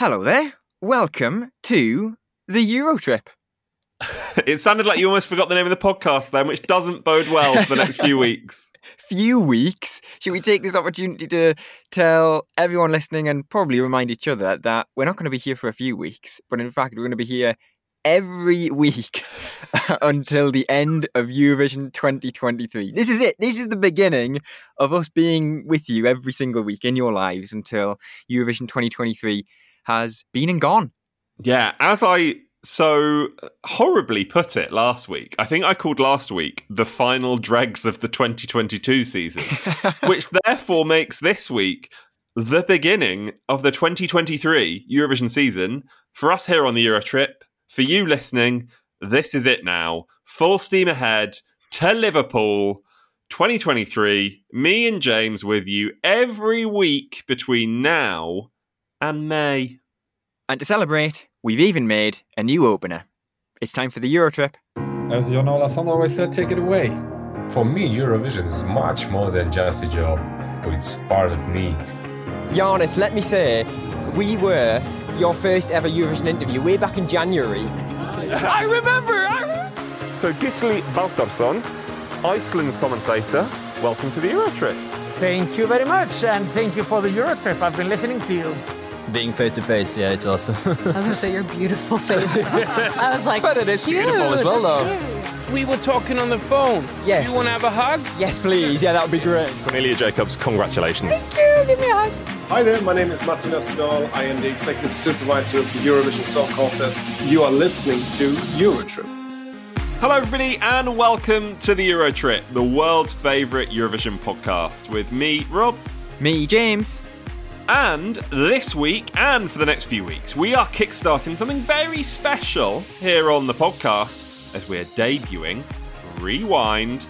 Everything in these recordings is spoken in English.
Hello there. Welcome to the Eurotrip. it sounded like you almost forgot the name of the podcast then, which doesn't bode well for the next few weeks. Few weeks? Should we take this opportunity to tell everyone listening and probably remind each other that we're not going to be here for a few weeks, but in fact, we're going to be here every week until the end of Eurovision 2023. This is it. This is the beginning of us being with you every single week in your lives until Eurovision 2023 has been and gone. Yeah, as I so horribly put it last week, I think I called last week the final dregs of the 2022 season, which therefore makes this week the beginning of the 2023 Eurovision season for us here on the Eurotrip. For you listening, this is it now. Full steam ahead to Liverpool. 2023, me and James with you every week between now and May. And to celebrate, we've even made a new opener. It's time for the Eurotrip. As Jon Ola Sand always said, take it away. For me, Eurovision is much more than just a job. But it's part of me. Giannis, let me say, we were your first ever Eurovision interview way back in January. I remember! I remember. So, Gisli Baldursson, Iceland's commentator, welcome to the Eurotrip. Thank you very much, and thank you for the Eurotrip. I've been listening to you. Being face to face, yeah, it's awesome. I was gonna say your beautiful face. I was like, but it is cute. beautiful as well, though. We were talking on the phone. Yes. You want to have a hug? Yes, please. Yeah, that would be great. Cornelia Jakobs, congratulations. Thank you. Give me a hug. Hi there, my name is Martin Österdahl. I am the executive supervisor of the Eurovision Song Contest. You are listening to Eurotrip. Hello, everybody, and welcome to the Eurotrip, the world's favourite Eurovision podcast, with me, Rob. Me, James. And this week, and for the next few weeks, we are kickstarting something very special here on the podcast as we're debuting Rewind.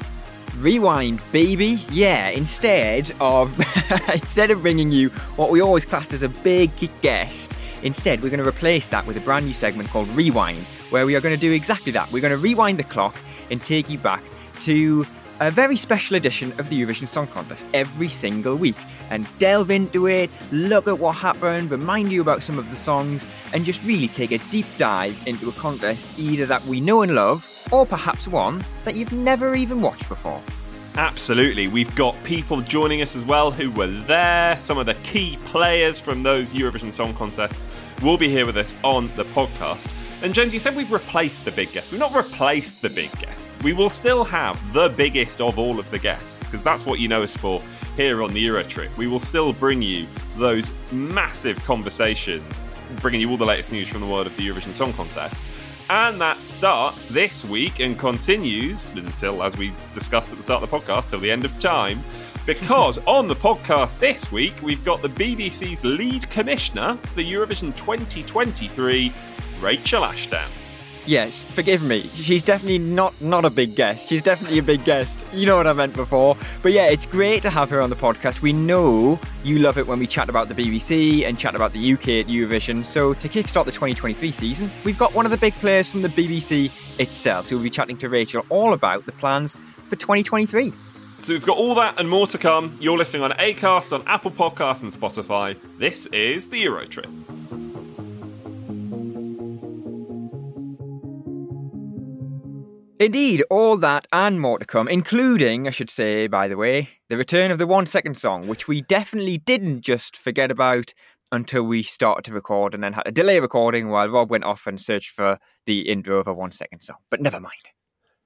Rewind, baby. Yeah, instead of instead of bringing you what we always classed as a big guest, instead we're going to replace that with a brand new segment called Rewind, where we are going to do exactly that. We're going to rewind the clock and take you back to a very special edition of the Eurovision Song Contest every single week and delve into it, look at what happened, remind you about some of the songs, and just really take a deep dive into a contest either that we know and love or perhaps one that you've never even watched before. Absolutely. We've got people joining us as well who were there. Some of the key players from those Eurovision Song Contests will be here with us on the podcast. And James, you said we've replaced the big guests. We've not replaced the big guests. We will still have the biggest of all of the guests because that's what you know us for here on the Eurotrip. We will still bring you those massive conversations, bringing you all the latest news from the world of the Eurovision Song Contest. And that starts this week and continues until, as we discussed at the start of the podcast, till the end of time. Because on the podcast this week, we've got the BBC's lead commissioner for Eurovision 2023, Rachel Ashdown. Yes, forgive me. She's definitely not not a big guest. She's definitely a big guest. You know what I meant before. But yeah, it's great to have her on the podcast. We know you love it when we chat about the BBC and chat about the UK at Eurovision. So to kickstart the 2023 season, we've got one of the big players from the BBC itself. So we'll be chatting to Rachel all about the plans for 2023. So we've got all that and more to come. You're listening on Acast, on Apple Podcasts, and Spotify. This is the Eurotrip. Indeed, all that and more to come, including, I should say, by the way, the return of the one second song, which we definitely didn't just forget about until we started to record and then had to delay recording while Rob went off and searched for the intro of a one second song. But never mind.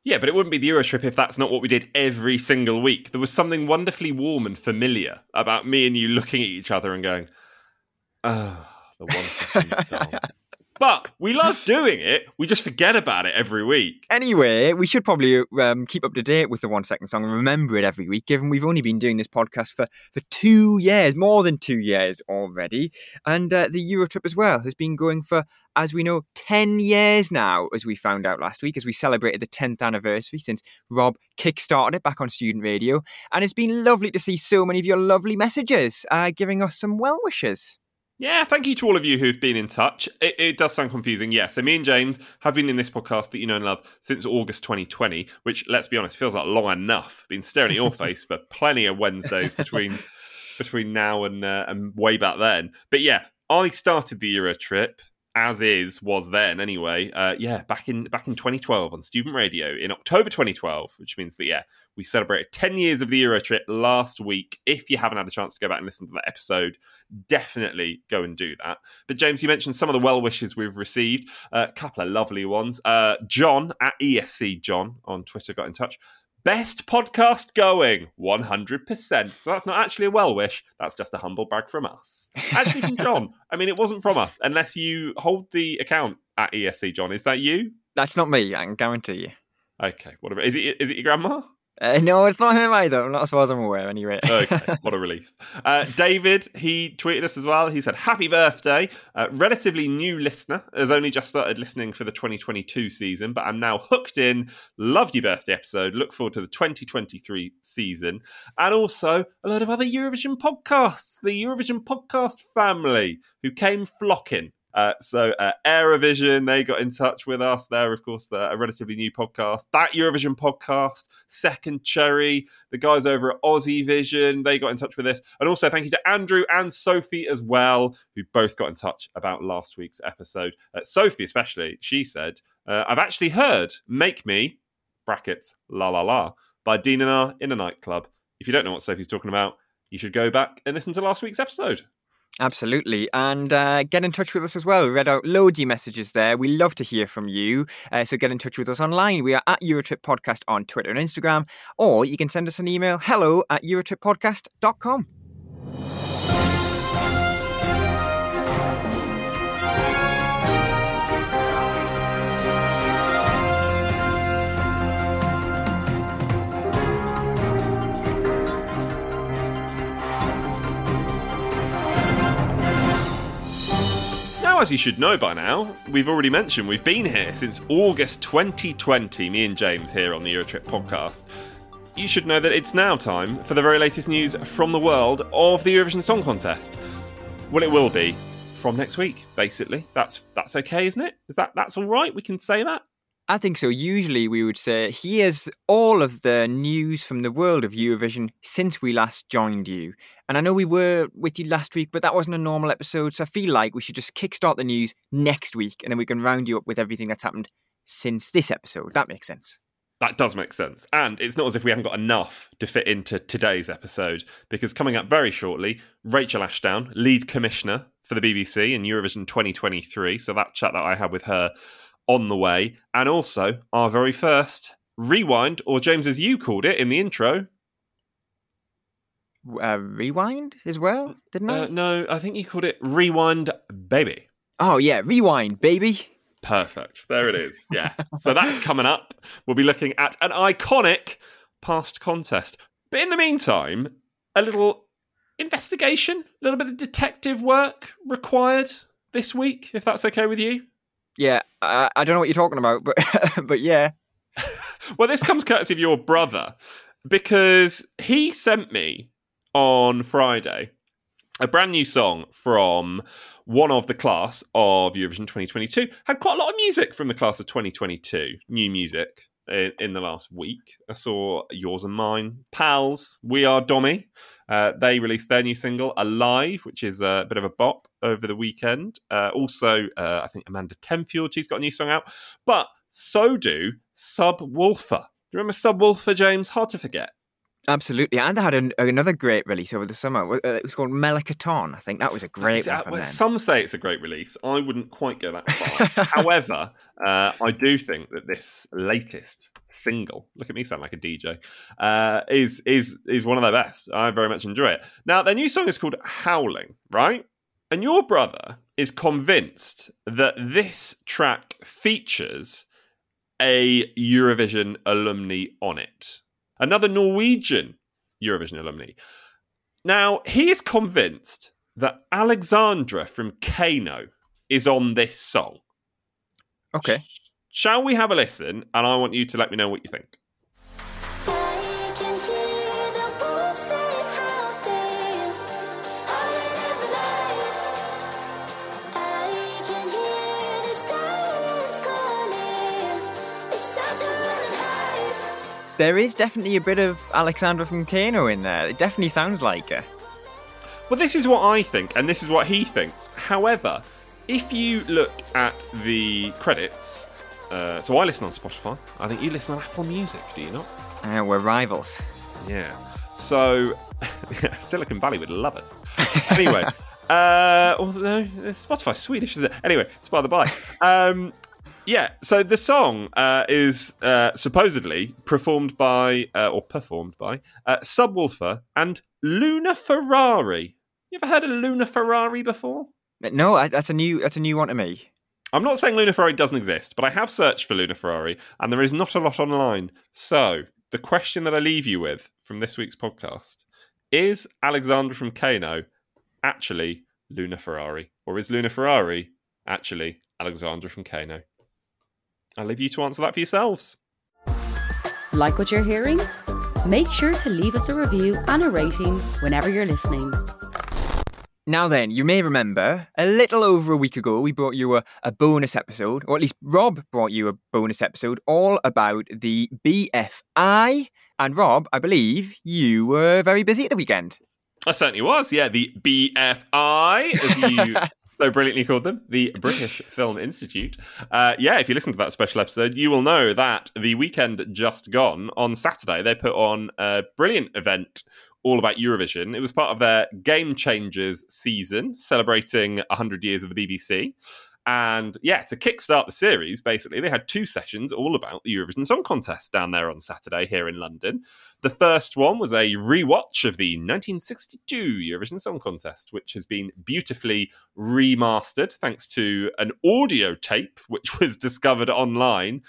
Yeah, but it wouldn't be the Eurotrip if that's not what we did every single week. There was something wonderfully warm and familiar about me and you looking at each other and going, oh, the one second song. But we love doing it. We just forget about it every week. Anyway, we should probably um, keep up to date with the one second song and remember it every week, given we've only been doing this podcast for, for two years, more than two years already. And uh, the Eurotrip as well has been going for, as we know, 10 years now, as we found out last week, as we celebrated the 10th anniversary since Rob kickstarted it back on student radio. And it's been lovely to see so many of your lovely messages uh, giving us some well wishes. Yeah, thank you to all of you who've been in touch. It, it, does sound confusing, yeah. So me and James have been in this podcast that you know and love since August 2020, which, let's be honest, feels like long enough. Been staring at your face for plenty of Wednesdays between between now and uh, and way back then. But yeah, I started the Euro trip as is was then anyway. Uh, yeah, back in back in 2012 on Student Radio in October 2012, which means that yeah, we celebrated 10 years of the Euro trip last week. If you haven't had a chance to go back and listen to that episode, definitely go and do that. But James, you mentioned some of the well wishes we've received. A couple of lovely ones. Uh, John at ESC John on Twitter got in touch. Best podcast going, 100%. So that's not actually a well wish. That's just a humble brag from us. Actually, from John. I mean, it wasn't from us, unless you hold the account at ESC, John. Is that you? That's not me, I can guarantee you. Okay, what about, is it, is it your grandma? Uh, no, it's not him either. Not as far as I'm aware, anyway. okay, what a relief. Uh, David, he tweeted us as well. He said, Happy birthday. Uh, relatively new listener, has only just started listening for the 2022 season, but I'm now hooked in. Loved your birthday episode. Look forward to the 2023 season. And also a lot of other Eurovision podcasts, the Eurovision podcast family, who came flocking uh, so uh, Aerovision, they got in touch with us. They're, of course, a relatively new podcast. That Eurovision podcast, Second Cherry, the guys over at Aussie Vision, they got in touch with us. And also thank you to Andrew and Sophie as well, who both got in touch about last week's episode. Uh, Sophie, especially, she said, uh, I've actually heard Make Me, brackets, la la la, by Dean in a nightclub. If you don't know what Sophie's talking about, you should go back and listen to last week's episode. Absolutely. And uh, get in touch with us as well. We read out loads of messages there. We love to hear from you. Uh, so get in touch with us online. We are at Eurotrip Podcast on Twitter and Instagram, or you can send us an email hello at eurotrippodcast.com. as you should know by now, we've already mentioned we've been here since August 2020, me and James here on the Eurotrip podcast. You should know that it's now time for the very latest news from the world of the Eurovision Song Contest. Well, it will be from next week, basically. That's that's okay, isn't it? Is that that's all right? We can say that. I think so. Usually we would say, here's all of the news from the world of Eurovision since we last joined you. And I know we were with you last week, but that wasn't a normal episode. So I feel like we should just kickstart the news next week and then we can round you up with everything that's happened since this episode. That makes sense. That does make sense. And it's not as if we haven't got enough to fit into today's episode, because coming up very shortly, Rachel Ashdown, lead commissioner for the BBC in Eurovision 2023. So that chat that I had with her on the way, and also our very first rewind, or James, as you called it in the intro. Uh, rewind as well, didn't I? Uh, no, I think you called it rewind, baby. Oh yeah, rewind, baby. Perfect. There it is. Yeah. so that's coming up. We'll be looking at an iconic past contest. But in the meantime, a little investigation, a little bit of detective work required this week, if that's okay with you. Yeah, I, I don't know what you're talking about, but but yeah. well, this comes courtesy of your brother because he sent me on Friday a brand new song from one of the class of Eurovision 2022. Had quite a lot of music from the class of 2022, new music in, the last week. I saw yours and mine, pals. We are Domi. Uh, they released their new single "Alive," which is a bit of a bop over the weekend. Uh, also, uh, I think Amanda Tenfjord, she's got a new song out. But so do Subwoofer. Do you remember Subwoofer, James? Hard to forget. Absolutely, and they had an, another great release over the summer. Uh, it was called Melikaton. I think that was a great one. Well, some say it's a great release. I wouldn't quite go that far. However, uh, I do think that this latest single, look at me sound like a DJ, uh, is is is one of their best. I very much enjoy it. Now, their new song is called Howling, right? And your brother is convinced that this track features a Eurovision alumni on it another Norwegian Eurovision alumni. Now, he is convinced that Alexandra from KEiiNO is on this song. Okay. Shall we have a listen? And I want you to let me know what you think. There is definitely a bit of Alexandra from KEiiNO in there. It definitely sounds like her. Well, this is what I think, and this is what he thinks. However, if you look at the credits, uh, so I listen on Spotify. I think you listen on Apple Music, do you not? Uh, we're rivals. Yeah. So Silicon Valley would love it. Anyway, uh, although Spotify's Swedish, is it? Anyway, it's by the by. Um, yeah, so the song uh, is uh, supposedly performed by, uh, or performed by, uh, Subwoofer and Luna Ferrari. You ever heard of Luna Ferrari before? No, that's a new that's a new one to me. I'm not saying Luna Ferrari doesn't exist, but I have searched for Luna Ferrari, and there is not a lot online. So the question that I leave you with from this week's podcast is Alexander from KEiiNO actually Luna Ferrari, or is Luna Ferrari actually Alexander from KEiiNO? I'll leave you to answer that for yourselves. Like what you're hearing? Make sure to leave us a review and a rating whenever you're listening. Now then, you may remember a little over a week ago, we brought you a, a bonus episode, or at least Rob brought you a bonus episode all about the BFI. And Rob, I believe you were very busy at the weekend. I certainly was, yeah. The BFI, as you so brilliantly called them, the British Film Institute. Uh, yeah, if you listen to that special episode, you will know that the weekend just gone on Saturday, they put on a brilliant event all about Eurovision. It was part of their Game Changers season, celebrating 100 years of the BBC. And yeah, to kickstart the series, basically, they had two sessions all about the Eurovision Song Contest down there on Saturday here in London. The first one was a rewatch of the 1962 Eurovision Song Contest, which has been beautifully remastered thanks to an audio tape which was discovered online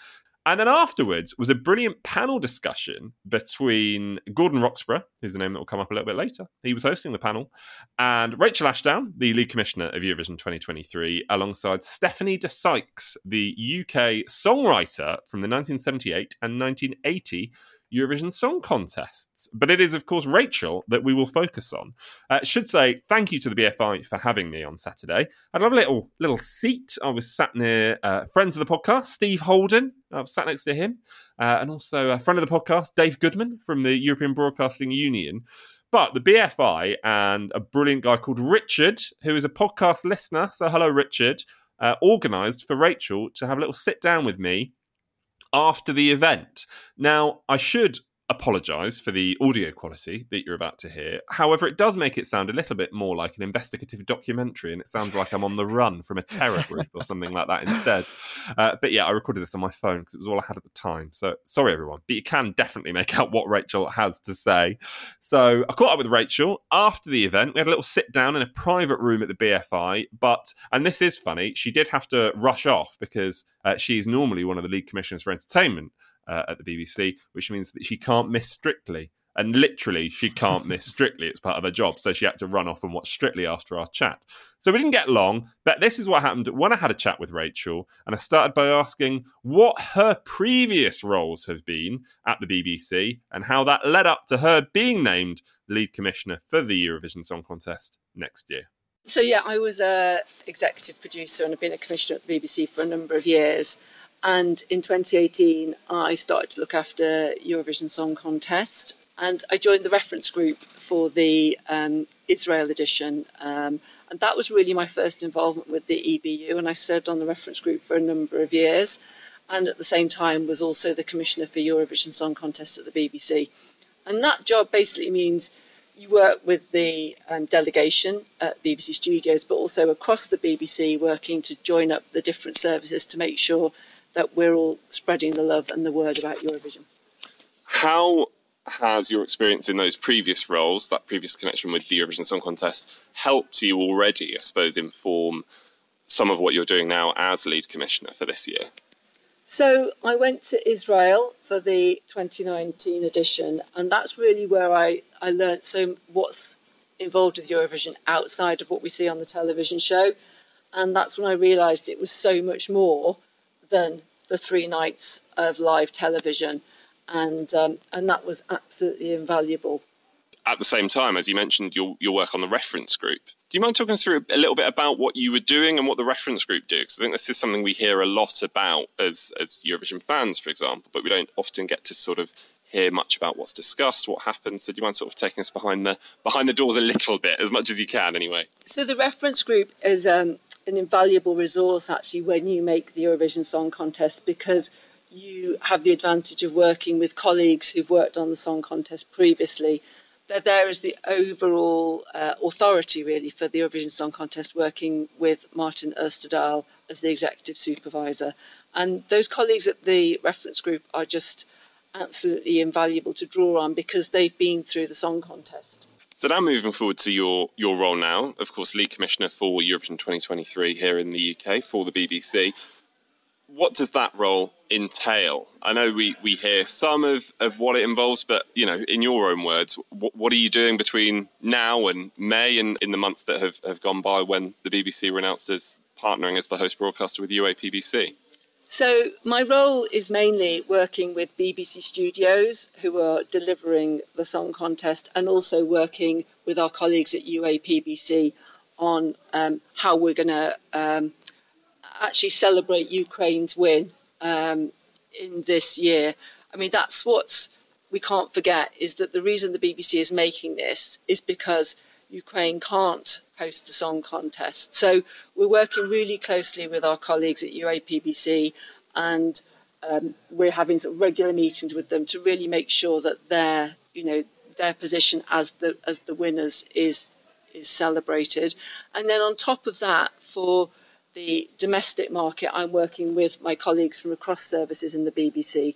and then afterwards was a brilliant panel discussion between Gordon Roxburgh, who's the name that will come up a little bit later. He was hosting the panel, and Rachel Ashdown, the lead commissioner of Eurovision 2023, alongside Stephanie de Sykes, the UK songwriter from the 1978 and 1980 Eurovision Song Contests. But it is, of course, Rachel that we will focus on. Uh, should say thank you to the BFI for having me on Saturday. I'd love a little little seat. I was sat near uh, friends of the podcast, Steve Holden. I was sat next to him, uh, and also a friend of the podcast, Dave Goodman from the European Broadcasting Union. But the BFI and a brilliant guy called Richard, who is a podcast listener. So, hello, Richard. Uh, organised for Rachel to have a little sit down with me after the event. Now, I should apologise for the audio quality that you're about to hear. However, it does make it sound a little bit more like an investigative documentary, and it sounds like I'm on the run from a terror group or something like that instead. Uh, but yeah, I recorded this on my phone because it was all I had at the time. So sorry, everyone, but you can definitely make out what Rachel has to say. So I caught up with Rachel after the event. We had a little sit down in a private room at the BFI, but and this is funny, she did have to rush off because uh, she's normally one of the lead commissioners for entertainment uh, at the BBC, which means that she can't miss Strictly. And literally, she can't miss Strictly. It's part of her job. So she had to run off and watch Strictly after our chat. So we didn't get long, but this is what happened when I had a chat with Rachel. And I started by asking what her previous roles have been at the BBC and how that led up to her being named lead commissioner for the Eurovision Song Contest next year. So, yeah, I was a executive producer and I've been a commissioner at the BBC for a number of years. And in 2018, I started to look after Eurovision Song Contest, and I joined the reference group for the um, Israel edition. Um, and that was really my first involvement with the EBU, and I served on the reference group for a number of years. And at the same time, was also the commissioner for Eurovision Song Contest at the BBC. And that job basically means you work with the um, delegation at BBC Studios, but also across the BBC, working to join up the different services to make sure that we're all spreading the love and the word about Eurovision. How has your experience in those previous roles, that previous connection with the Eurovision Song Contest, helped you already, I suppose, inform some of what you're doing now as lead commissioner for this year? So I went to Israel for the 2019 edition, and that's really where I, I learned so what's involved with Eurovision outside of what we see on the television show. And that's when I realised it was so much more than the three nights of live television, and um, and that was absolutely invaluable. At the same time, as you mentioned, your your work on the reference group. Do you mind talking us through a little bit about what you were doing and what the reference group do? Because I think this is something we hear a lot about as as Eurovision fans, for example, but we don't often get to sort of hear much about what's discussed, what happens. So do you mind sort of taking us behind the behind the doors a little bit, as much as you can, anyway? So the reference group is um, an invaluable resource actually when you make the Eurovision Song Contest because you have the advantage of working with colleagues who've worked on the song contest previously. They're there as the overall uh, authority, really, for the Eurovision Song Contest, working with Martin Osterdahl as the executive supervisor. And those colleagues at the reference group are just absolutely invaluable to draw on because they've been through the song contest. So now moving forward to your, your role now, of course, lead commissioner for Eurovision 2023 here in the UK for the BBC what does that role entail? I know we, we hear some of, of what it involves, but you know, in your own words, what, what are you doing between now and May and in the months that have, have gone by when the BBC were announced as partnering as the host broadcaster with UA:PBC? So my role is mainly working with BBC Studios who are delivering the song contest and also working with our colleagues at UA:PBC on um, how we're going to um, actually celebrate Ukraine's win um, in this year. I mean, that's what we can't forget is that the reason the BBC is making this is because Ukraine can't host the song contest. So we're working really closely with our colleagues at UA:PBC and um, we're having sort of regular meetings with them to really make sure that their, you know, their position as the as the winners is is celebrated. And then on top of that, for the domestic market, I'm working with my colleagues from across services in the BBC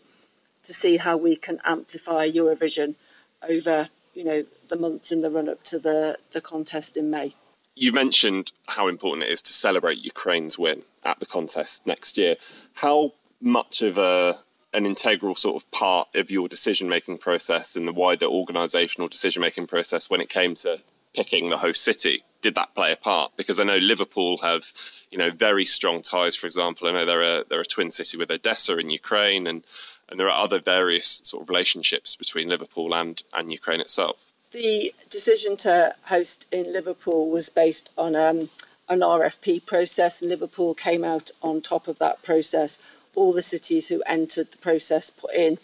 to see how we can amplify Eurovision over, you know, the months in the run up to the, the contest in May. You mentioned how important it is to celebrate Ukraine's win at the contest next year. How much of a an integral sort of part of your decision making process and the wider organisational decision making process when it came to picking the host city did that play a part? Because I know Liverpool have, you know, very strong ties. For example, I know they're a they're a twin city with Odessa in Ukraine, and and there are other various sort of relationships between Liverpool and and Ukraine itself. The decision to host in Liverpool was based on um, an RFP process, and Liverpool came out on top of that process. All the cities who entered the process put in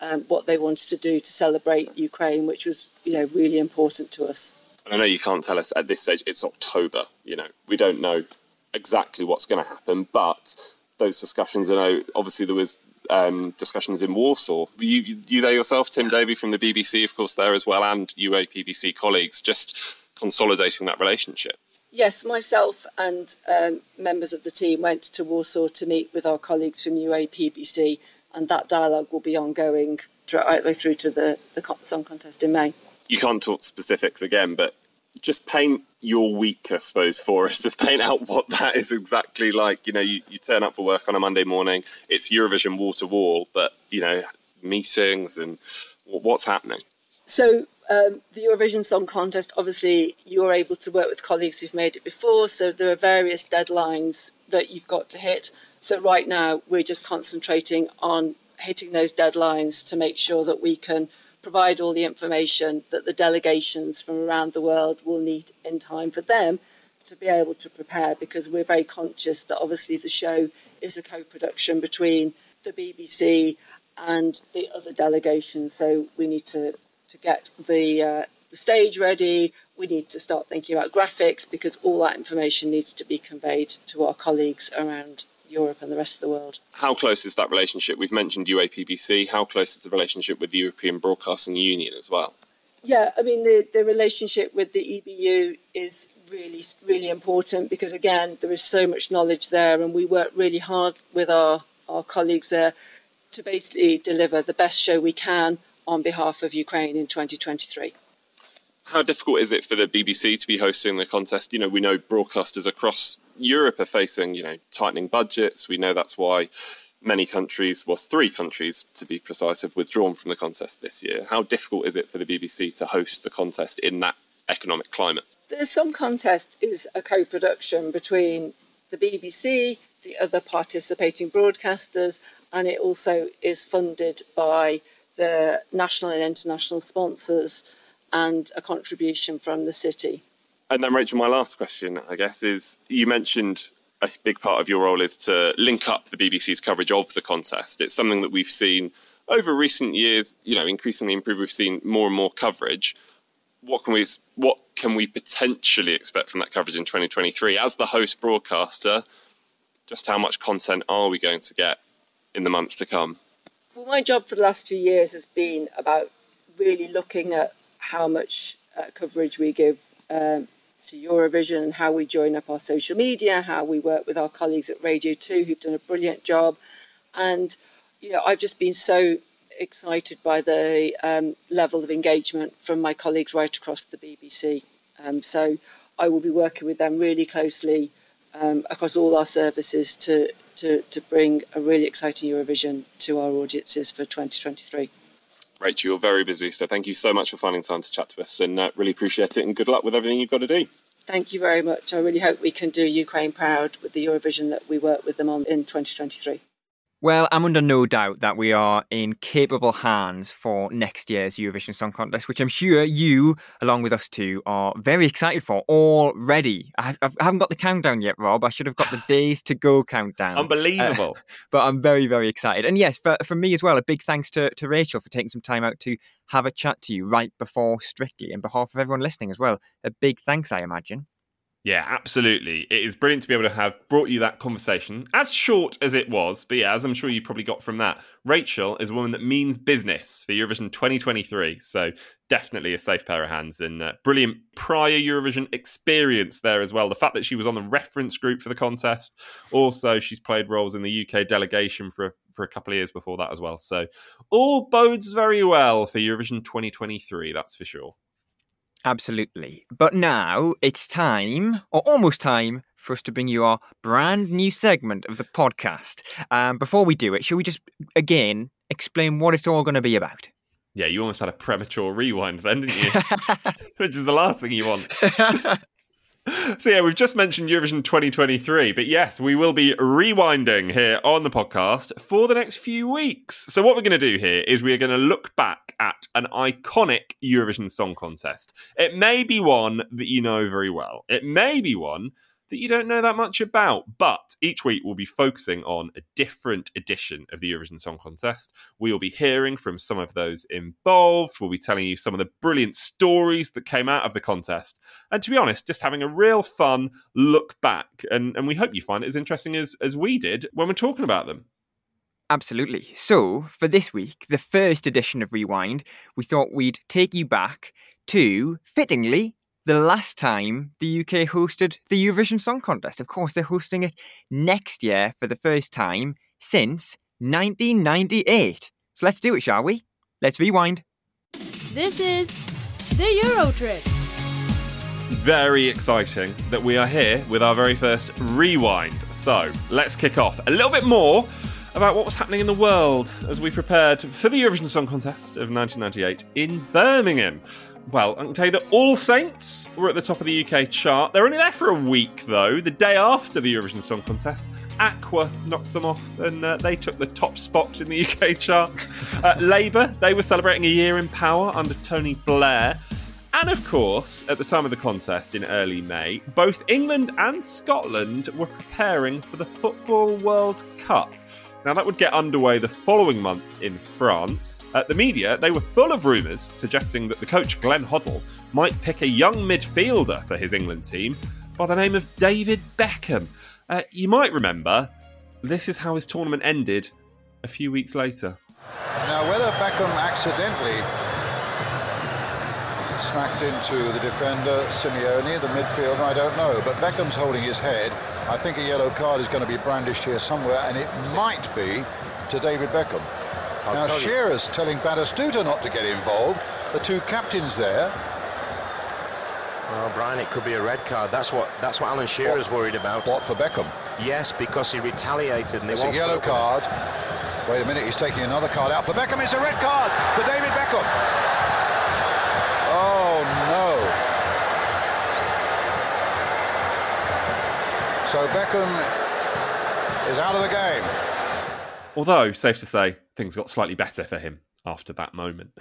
um, what they wanted to do to celebrate Ukraine, which was, you know, really important to us. I know you can't tell us at this stage. It's October. You know, we don't know exactly what's going to happen, but those discussions. I know obviously there was um, discussions in Warsaw. You, you there yourself, Tim Davie from the BBC, of course, there as well, and UA:PBC colleagues, just consolidating that relationship. Yes, myself and um, members of the team went to Warsaw to meet with our colleagues from UAPBC, and that dialogue will be ongoing right the way through to the, the song contest in May you can't talk specifics again, but just paint your week, I suppose, for us. Just paint out what that is exactly like. You know, you, you turn up for work on a Monday morning, it's Eurovision wall to wall, but, you know, meetings and what's happening? So, um, the Eurovision Song Contest, obviously, you're able to work with colleagues who've made it before, so there are various deadlines that you've got to hit. So, right now, we're just concentrating on hitting those deadlines to make sure that we can provide all the information that the delegations from around the world will need in time for them to be able to prepare because we're very conscious that obviously the show is a co-production between the BBC and the other delegations. So we need to to get the uh, the stage ready. We need to start thinking about graphics because all that information needs to be conveyed to our colleagues around Europe and the rest of the world. How close is that relationship? We've mentioned UA:PBC. How close is the relationship with the European Broadcasting Union as well? Yeah, I mean, the, the relationship with the EBU is really, really important because, again, there is so much knowledge there, and we work really hard with our, our colleagues there to basically deliver the best show we can on behalf of Ukraine in 2023 how difficult is it for the BBC to be hosting the contest? You know, we know broadcasters across Europe are facing, you know, tightening budgets. We know that's why many countries, well, three countries to be precise, have withdrawn from the contest this year. How difficult is it for the BBC to host the contest in that economic climate? The Song Contest is a co production between the BBC, the other participating broadcasters, and it also is funded by the national and international sponsors and a contribution from the city. And then, Rachel, my last question, I guess, is you mentioned a big part of your role is to link up the BBC's coverage of the contest. It's something that we've seen over recent years, you know, increasingly improved. We've seen more and more coverage. What can we what can we potentially expect from that coverage in 2023 as the host broadcaster? Just how much content are we going to get in the months to come? Well, my job for the last few years has been about really looking at how much uh, coverage we give um, to Eurovision and how we join up our social media, how we work with our colleagues at Radio 2 who've done a brilliant job. And, you know, I've just been so excited by the um, level of engagement from my colleagues right across the BBC. Um, so I will be working with them really closely um, across all our services to, to, to bring a really exciting Eurovision to our audiences for 2023. Rachel, you're very busy, so thank you so much for finding time to chat to us and uh, really appreciate it and good luck with everything you've got to do. Thank you very much. I really hope we can do Ukraine proud with the Eurovision that we work with them on in 2023. Well, I'm under no doubt that we are in capable hands for next year's Eurovision Song Contest, which I'm sure you, along with us two, are very excited for already. I, I haven't got the countdown yet, Rob. I should have got the days to go countdown. Unbelievable. Uh, but I'm very, very excited. And yes, for, for me as well, a big thanks to, to Rachel for taking some time out to have a chat to you right before Strictly, in behalf of everyone listening as well. A big thanks, I imagine. Yeah, absolutely. It is brilliant to be able to have brought you that conversation, as short as it was. But yeah, as I'm sure you probably got from that, Rachel is a woman that means business for Eurovision 2023. So definitely a safe pair of hands and uh, brilliant prior Eurovision experience there as well. The fact that she was on the reference group for the contest. Also, she's played roles in the UK delegation for, for a couple of years before that as well. So all bodes very well for Eurovision 2023, that's for sure. Absolutely. But now it's time, or almost time, for us to bring you our brand new segment of the podcast. Um, before we do it, shall we just again explain what it's all going to be about? Yeah, you almost had a premature rewind then, didn't you? Which is the last thing you want. So yeah, we've just mentioned Eurovision 2023, but yes, we will be rewinding here on the podcast for the next few weeks. So what we're going to do here is we are going to look back at an iconic Eurovision Song Contest. It may be one that you know very well. It may be one that you don't know that much about. But each week we'll be focusing on a different edition of the Eurovision Song Contest. We will be hearing from some of those involved. We'll be telling you some of the brilliant stories that came out of the contest. And to be honest, just having a real fun look back. And, and we hope you find it as interesting as, as we did when we're talking about them. Absolutely. So, for this week, the first edition of Rewind, we thought we'd take you back to, fittingly, the last time the UK hosted the Eurovision Song Contest. Of course, they're hosting it next year for the first time since 1998. So let's do it, shall we? Let's rewind. This is the Euro Trip. Very exciting that we are here with our very first rewind. So let's kick off a little bit more about what was happening in the world as we prepared for the Eurovision Song Contest of 1998 in Birmingham well, I can tell you that All Saints were at the top of the UK chart. They're only there for a week, though. The day after the Eurovision Song Contest, Aqua knocked them off and uh, they took the top spot in the UK chart. Uh, Labour, they were celebrating a year in power under Tony Blair. And of course, at the time of the contest in early May, both England and Scotland were preparing for the Football World Cup. Now, that would get underway the following month in France. At the media, they were full of rumours suggesting that the coach Glenn Hoddle might pick a young midfielder for his England team by the name of David Beckham. Uh, you might remember, this is how his tournament ended a few weeks later. Now, whether Beckham accidentally smacked into the defender, Simeone, the midfielder, I don't know. But Beckham's holding his head. I think a yellow card is going to be brandished here somewhere, and it might be to David Beckham. I'll now, Shearer's telling Batistuta not to get involved. The two captains there. Well, Brian, it could be a red card. That's what that's what Alan Shearer's what, worried about. What for Beckham? Yes, because he retaliated. And it's a yellow card. Wait a minute, he's taking another card out for Beckham. It's a red card for David Beckham. So Beckham is out of the game. Although, safe to say, things got slightly better for him after that moment.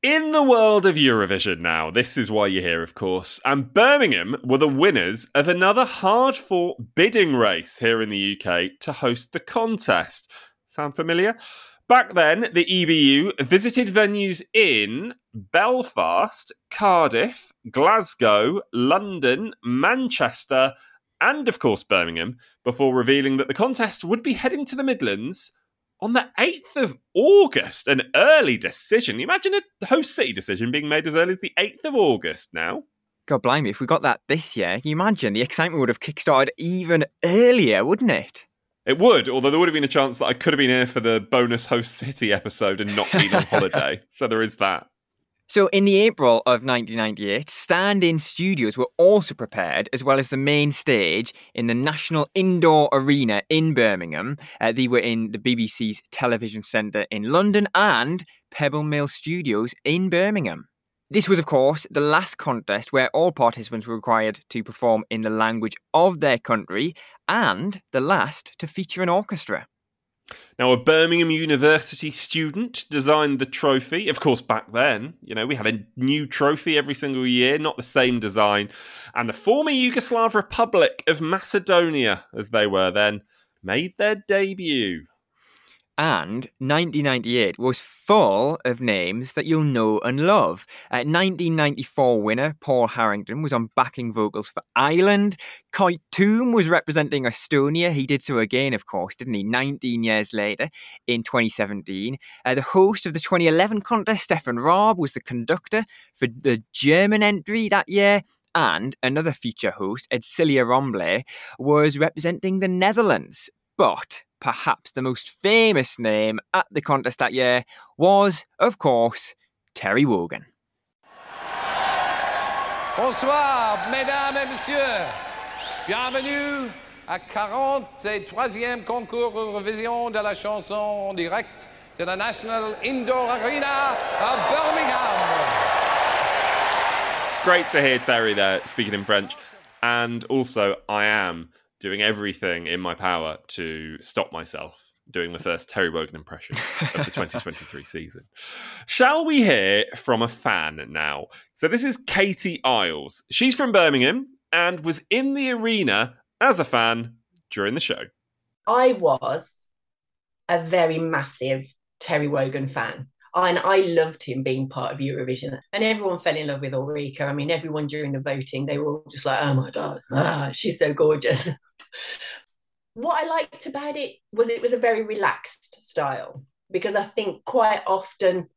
In the world of Eurovision now, this is why you're here, of course. And Birmingham were the winners of another hard fought bidding race here in the UK to host the contest. Sound familiar? Back then, the EBU visited venues in Belfast, Cardiff, Glasgow, London, Manchester, and of course Birmingham before revealing that the contest would be heading to the Midlands on the 8th of August. An early decision. Imagine a host city decision being made as early as the 8th of August now. God blimey, if we got that this year, can you imagine the excitement would have kickstarted even earlier, wouldn't it? It would, although there would have been a chance that I could have been here for the bonus host city episode and not been on holiday. So there is that. So, in the April of 1998, stand in studios were also prepared, as well as the main stage in the National Indoor Arena in Birmingham. Uh, they were in the BBC's Television Centre in London and Pebble Mill Studios in Birmingham. This was, of course, the last contest where all participants were required to perform in the language of their country and the last to feature an orchestra. Now, a Birmingham University student designed the trophy. Of course, back then, you know, we had a new trophy every single year, not the same design. And the former Yugoslav Republic of Macedonia, as they were then, made their debut. And 1998 was full of names that you'll know and love. Uh, 1994 winner Paul Harrington was on backing vocals for Ireland. Koit Toom was representing Estonia. He did so again, of course, didn't he? 19 years later in 2017. Uh, the host of the 2011 contest, Stefan Raab, was the conductor for the German entry that year. And another feature host, Edsilia Rombley, was representing the Netherlands. But perhaps the most famous name at the contest that year was, of course, Terry Wogan. Bonsoir, mesdames et messieurs. Bienvenue à 43e concours Eurovision de la chanson en direct de la National Indoor Arena of Birmingham. Great to hear Terry there speaking in French. And also, I am doing everything in my power to stop myself doing the first Terry Wogan impression of the 2023 season. Shall we hear from a fan now? So this is Katie Isles. She's from Birmingham and was in the arena as a fan during the show. I was a very massive Terry Wogan fan. And I loved him being part of Eurovision. And everyone fell in love with Ulrika. I mean, everyone during the voting, they were all just like, oh my God, ah, she's so gorgeous. What I liked about it was it was a very relaxed style because I think quite often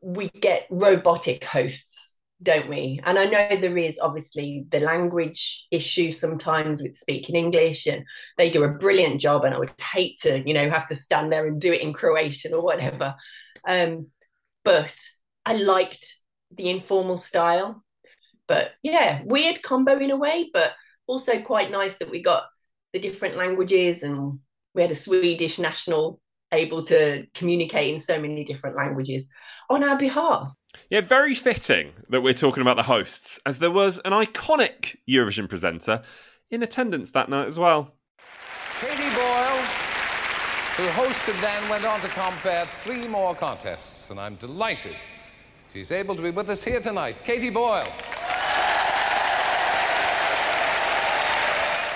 we get robotic hosts, don't we? And I know there is obviously the language issue sometimes with speaking English, and they do a brilliant job. And I would hate to, you know, have to stand there and do it in Croatian or whatever. Um, but I liked the informal style. But yeah, weird combo in a way, but also quite nice that we got the different languages and we had a Swedish national able to communicate in so many different languages on our behalf. Yeah, very fitting that we're talking about the hosts, as there was an iconic Eurovision presenter in attendance that night as well. Katie Boyle, who hosted then, went on to compare three more contests, and I'm delighted she's able to be with us here tonight. Katie Boyle.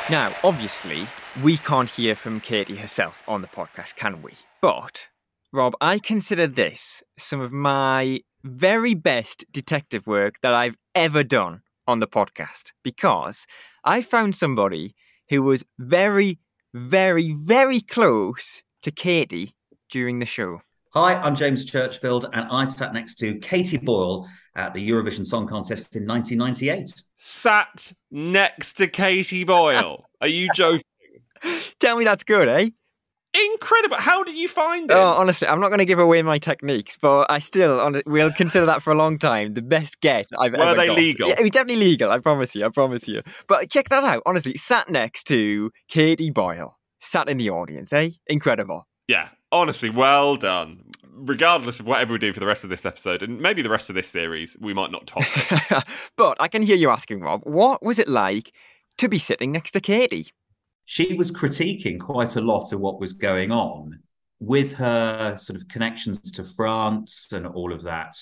Now, obviously, we can't hear from Katie herself on the podcast, can we? But, Rob, I consider this some of my very best detective work that I've ever done on the podcast because I found somebody who was very, very, very close to Katie during the show. Hi, I'm James Churchfield, and I sat next to Katie Boyle at the Eurovision Song Contest in 1998. Sat next to Katie Boyle. Are you joking? Tell me that's good, eh? Incredible. How did you find it? Oh, honestly, I'm not going to give away my techniques, but I still will consider that for a long time the best get I've Were ever Were they got. legal? Yeah, it was definitely legal. I promise you. I promise you. But check that out. Honestly, sat next to Katie Boyle, sat in the audience, eh? Incredible. Yeah, honestly, well done. Regardless of whatever we do for the rest of this episode, and maybe the rest of this series, we might not top this. but I can hear you asking, Rob, what was it like to be sitting next to Katie? She was critiquing quite a lot of what was going on with her sort of connections to France and all of that.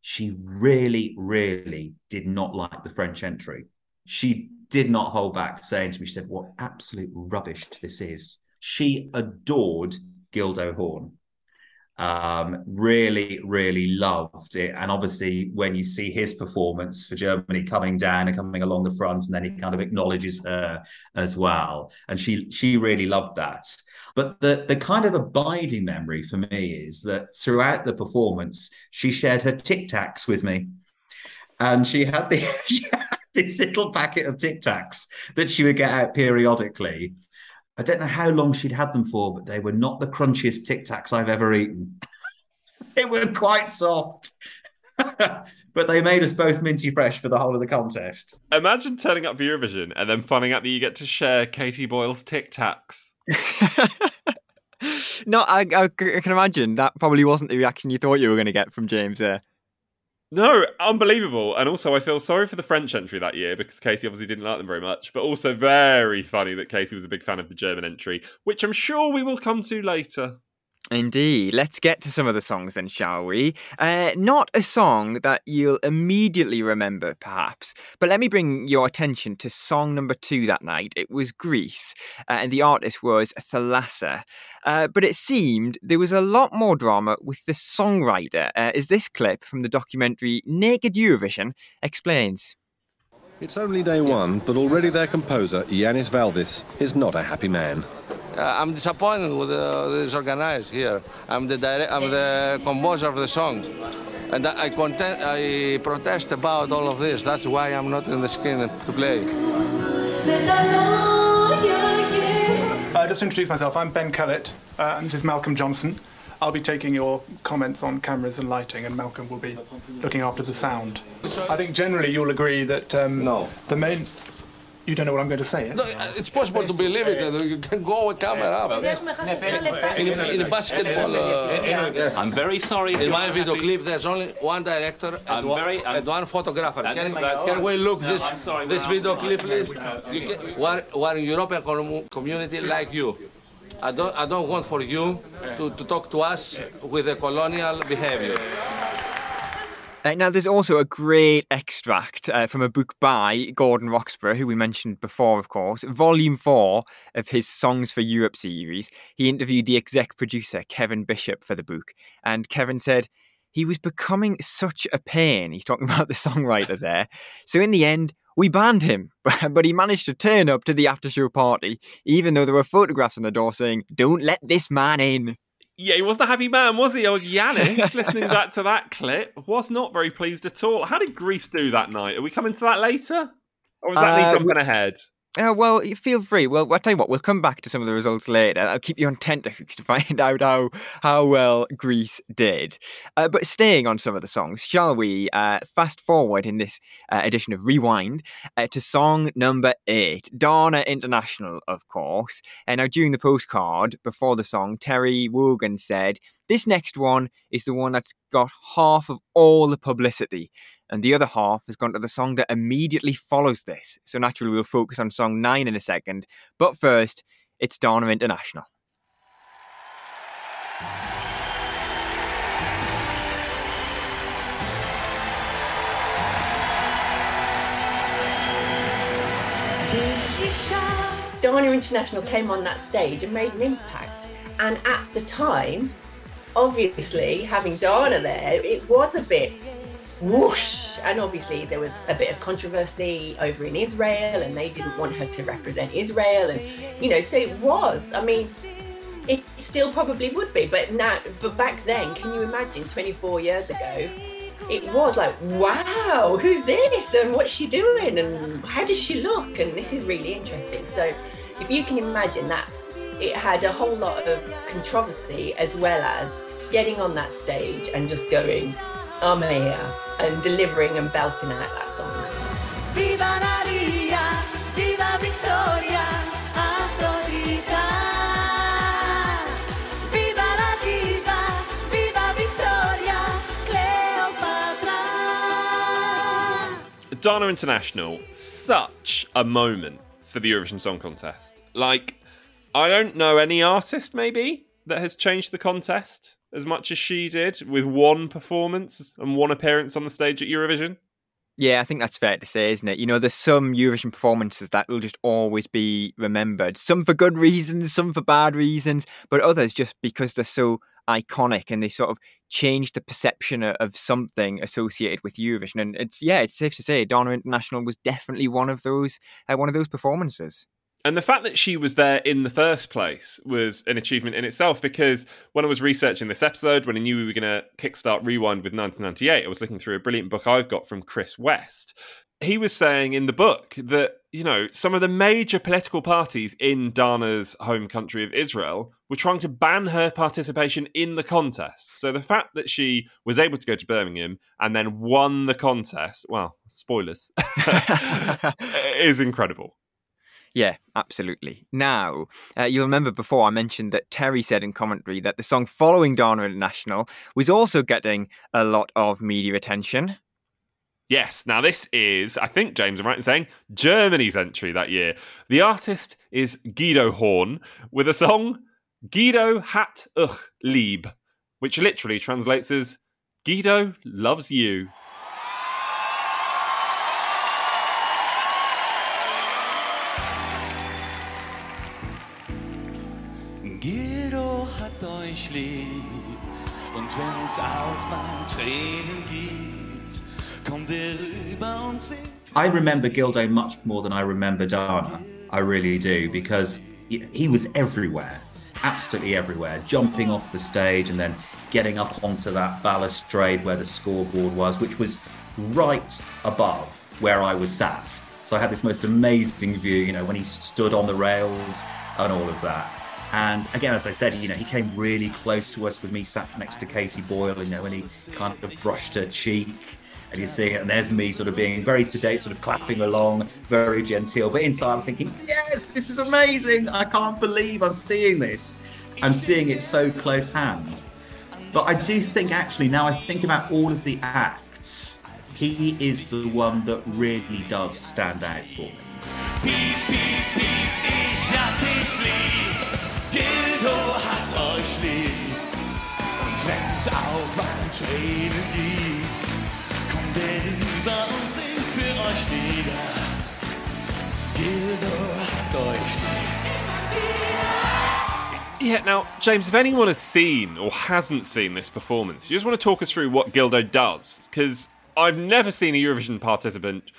She really, really did not like the French entry. She did not hold back saying to me, she said, What absolute rubbish this is. She adored Guildo Horn. Um, really, really loved it. And obviously, when you see his performance for Germany coming down and coming along the front, and then he kind of acknowledges her as well, and she she really loved that. But the the kind of abiding memory for me is that throughout the performance, she shared her Tic Tacs with me, and she had the she had this little packet of Tic Tacs that she would get out periodically. I don't know how long she'd had them for, but they were not the crunchiest Tic Tacs I've ever eaten. they were quite soft. but they made us both minty fresh for the whole of the contest. Imagine turning up for Eurovision and then finding out that you get to share Katie Boyle's Tic Tacs. no, I, I, I, can imagine that probably wasn't the reaction you thought you were going to get from James there. No, unbelievable. And also, I feel sorry for the French entry that year because Casey obviously didn't like them very much, but also very funny that Casey was a big fan of the German entry, which I'm sure we will come to later. Indeed. Let's get to some of the songs then, shall we? Uh, not a song that you'll immediately remember, perhaps, but let me bring your attention to song number two that night. It was Greece, uh, and the artist was Thalassa. Uh, but it seemed there was a lot more drama with the songwriter, uh, as this clip from the documentary Naked Eurovision explains. It's only day one, but already their composer, Yanis Valvis, is not a happy man. Uh, I'm disappointed with uh, this organized here. I'm the direct, I'm the composer of the song, and I, content, I protest about all of this. That's why I'm not in the screen to play. Uh, just to introduce myself, I'm Ben Kellett, uh, and this is Malcolm Johnson. I'll be taking your comments on cameras and lighting, and Malcolm will be looking after the sound. I think generally you'll agree that um, no. the main you don't know what I'm going to say. Eh? No, it's possible to believe it. You can go with camera up. In, in basketball, uh, I'm very sorry. In my video clip, there's only one director and, one, very, and one photographer. Can, can, we look no, this sorry, this video clip, please? One, one European community like you. I don't, I don't want for you to, to talk to us with a colonial behavior. Uh, now, there's also a great extract uh, from a book by Gordon Roxburgh, who we mentioned before, of course, volume four of his Songs for Europe series. He interviewed the exec producer, Kevin Bishop, for the book. And Kevin said he was becoming such a pain. He's talking about the songwriter there. So, in the end, we banned him, but he managed to turn up to the after show party, even though there were photographs on the door saying, Don't let this man in. Yeah, he wasn't a happy man, was he? Old Yanis, listening back to that clip, was not very pleased at all. How did Greece do that night? Are we coming to that later? Or was that uh, jumping ahead? Uh, well, feel free. Well, I'll tell you what, we'll come back to some of the results later. I'll keep you on tenterhooks to find out how, how well Greece did. Uh, but staying on some of the songs, shall we uh, fast forward in this uh, edition of Rewind uh, to song number eight, Dana International, of course. And now, during the postcard before the song, Terry Wogan said, This next one is the one that's got half of all the publicity and the other half has gone to the song that immediately follows this. So naturally, we'll focus on song nine in a second. But first, it's Dana International. Dana International came on that stage and made an impact. And at the time, obviously, having Dana there, it was a bit whoosh. And obviously, there was a bit of controversy over in Israel, and they didn't want her to represent Israel. And, you know, so it was. I mean, it still probably would be, but now, but back then, can you imagine 24 years ago? It was like, wow, who's this? And what's she doing? And how does she look? And this is really interesting. So, if you can imagine that, it had a whole lot of controversy as well as getting on that stage and just going, I'm here and delivering and belting out that song. Viva Maria, viva Victoria, Afrodita. Viva la diva, viva Victoria, Cleopatra. Dana International, such a moment for the Eurovision Song Contest. Like, I don't know any artist maybe that has changed the contest as much as she did with one performance and one appearance on the stage at Eurovision? Yeah, I think that's fair to say, isn't it? You know, there's some Eurovision performances that will just always be remembered. Some for good reasons, some for bad reasons, but others just because they're so iconic and they sort of change the perception of something associated with Eurovision. And it's yeah, it's safe to say Dana International was definitely one of those uh, one of those performances. And the fact that she was there in the first place was an achievement in itself because when I was researching this episode, when I knew we were going to kickstart Rewind with 1998, I was looking through a brilliant book I've got from Chris West. He was saying in the book that, you know, some of the major political parties in Dana's home country of Israel were trying to ban her participation in the contest. So the fact that she was able to go to Birmingham and then won the contest, well, spoilers, is incredible. Yeah, absolutely. Now, uh, you'll remember before I mentioned that Terry said in commentary that the song following Dana International was also getting a lot of media attention. Yes, now this is, I think James, I'm right in saying, Germany's entry that year. The artist is Guildo Horn with a song, Guildo hat euch lieb, which literally translates as Guildo loves you. Lieb. Und wenn's auch mal Tränen gibt, kommt er rüber und singt. I remember Guildo much more than I remember Dana. I really do, because he was everywhere, absolutely everywhere, jumping off the stage and then getting up onto that balustrade where the scoreboard was, which was right above where I was sat. So I had this most amazing view, you know, when he stood on the rails and all of that. And again, as I said, you know, he came really close to us with me sat next to Katie Boyle, you know, and he kind of brushed her cheek. And you see it, and there's me sort of being very sedate, sort of clapping along, very genteel. But inside, I was thinking, yes, this is amazing. I can't believe I'm seeing this. I'm seeing it so close hand. But I do think, actually, now I think about all of the acts, he is the one that really does stand out for me. Tränen gibt, kommt er rüber und singt für euch Lieder. Euch. Yeah, now, James, if anyone has seen or hasn't seen this performance, you just want to talk us through what Guildo does, because I've never seen a Eurovision participant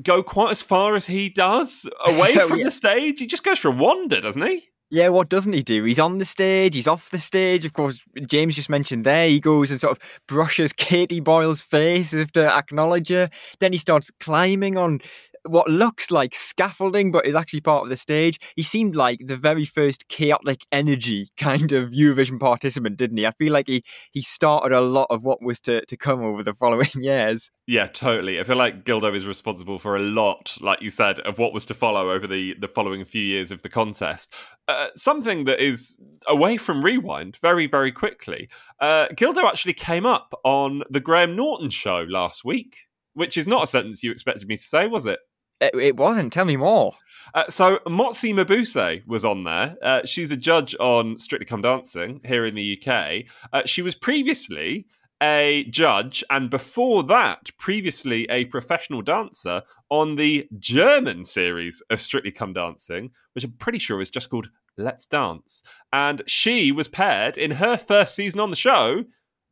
go quite as far as he does away from yeah. the stage. He just goes for a wander, doesn't he? Yeah, what doesn't he do? He's on the stage, he's off the stage. Of course, James just mentioned there, he goes and sort of brushes Katie Boyle's face as if to acknowledge her. Then he starts climbing on what looks like scaffolding, but is actually part of the stage. He seemed like the very first chaotic energy kind of Eurovision participant, didn't he? I feel like he he started a lot of what was to, to come over the following years. Yeah, totally. I feel like Guildo is responsible for a lot, like you said, of what was to follow over the, the following few years of the contest. Uh, something that is away from Rewind very, very quickly. Uh, Guildo actually came up on the Graham Norton show last week, which is not a sentence you expected me to say, was it? It, it wasn't. Tell me more. Uh, so Motsi Mabuse was on there. Uh, she's a judge on Strictly Come Dancing here in the UK. Uh, she was previously a judge, and before that, previously a professional dancer on the German series of Strictly Come Dancing, which I'm pretty sure is just called Let's Dance. And she was paired in her first season on the show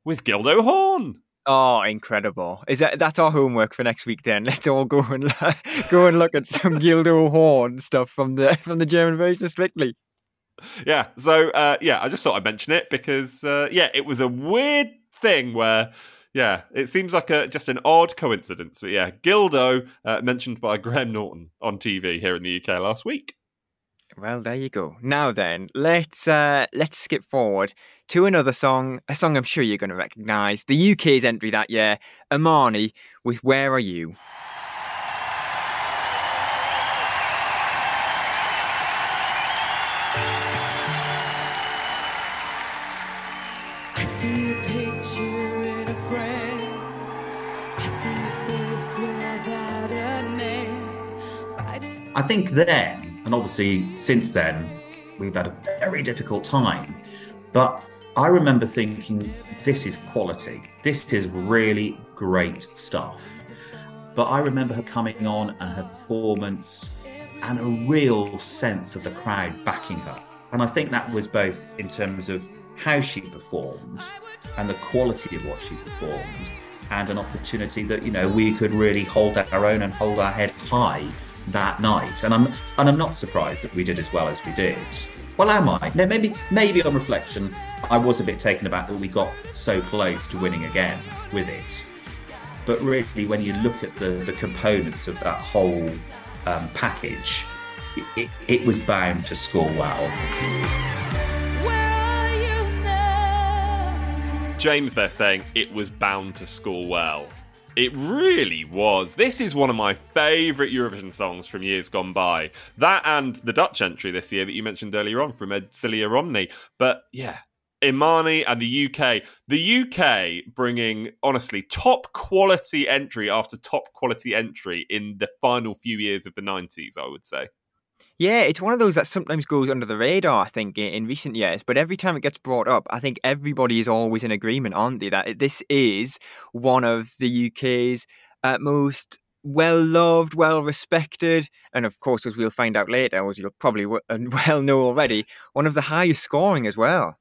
with Guildo Horn. Oh, incredible! Is that that's our homework for next week? Then let's all go and go and look at some Guildo Horn stuff from the from the German version of Strictly. Yeah. So uh, yeah, I just thought I'd mention it because uh, yeah, it was a weird thing where yeah, it seems like a just an odd coincidence. But yeah, Guildo uh, mentioned by Graham Norton on TV here in the UK last week. Well, there you go. Now then, let's uh, let's skip forward to another song, a song I'm sure you're going to recognise. The UK's entry that year, Imani with "Where Are You." I think then and obviously, since then, we've had a very difficult time. But I remember thinking, this is quality. This is really great stuff. But I remember her coming on and her performance and a real sense of the crowd backing her. And I think that was both in terms of how she performed and the quality of what she performed, and an opportunity that you know we could really hold our own and hold our head high that night. And I'm and I'm not surprised that we did as well as we did. Well, am I? No, maybe maybe on reflection, I was a bit taken aback that we got so close to winning again with it. But really, when you look at the the components of that whole um, package, it, it, it was bound to score well. James there saying it was bound to score well. It really was. This is one of my favourite Eurovision songs from years gone by. That and the Dutch entry this year that you mentioned earlier on from Ed Edsilia Rombley. But yeah, Imani and the UK. The UK bringing, honestly, top quality entry after top quality entry in the final few years of the 90s, I would say. Yeah, it's one of those that sometimes goes under the radar, I think, in recent years. But every time it gets brought up, I think everybody is always in agreement, aren't they, that this is one of the UK's uh, most well loved, well respected, and of course, as we'll find out later, as you'll probably well know already, one of the highest scoring as well.